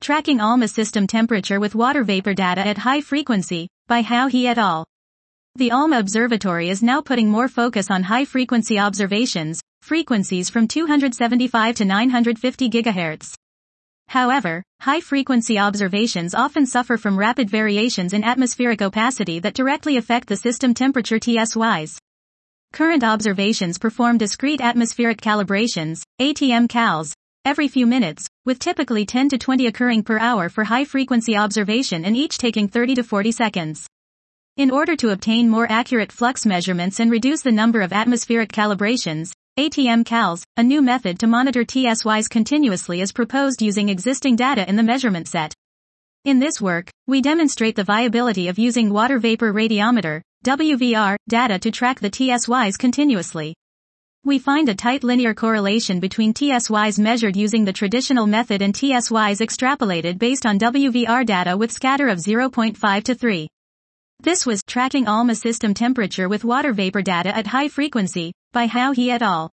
Tracking ALMA system temperature with water vapor data at high frequency, by Hao He et al. The ALMA Observatory is now putting more focus on high frequency observations, frequencies from 275 to 950 GHz. However, high frequency observations often suffer from rapid variations in atmospheric opacity that directly affect the system temperature TSYs. Current observations perform discrete atmospheric calibrations, ATM cals, every few minutes, with typically 10 to 20 occurring per hour for high-frequency observation and each taking 30 to 40 seconds. In order to obtain more accurate flux measurements and reduce the number of atmospheric calibrations, ATM CALS, a new method to monitor TSYs continuously is proposed using existing data in the measurement set. In this work, we demonstrate the viability of using water vapor radiometer, WVR, data to track the TSYs continuously. We find a tight linear correlation between TSYs measured using the traditional method and TSYs extrapolated based on WVR data with scatter of 0.5 to 3. This was tracking ALMA system temperature with water vapor data at high frequency by Hao He et al.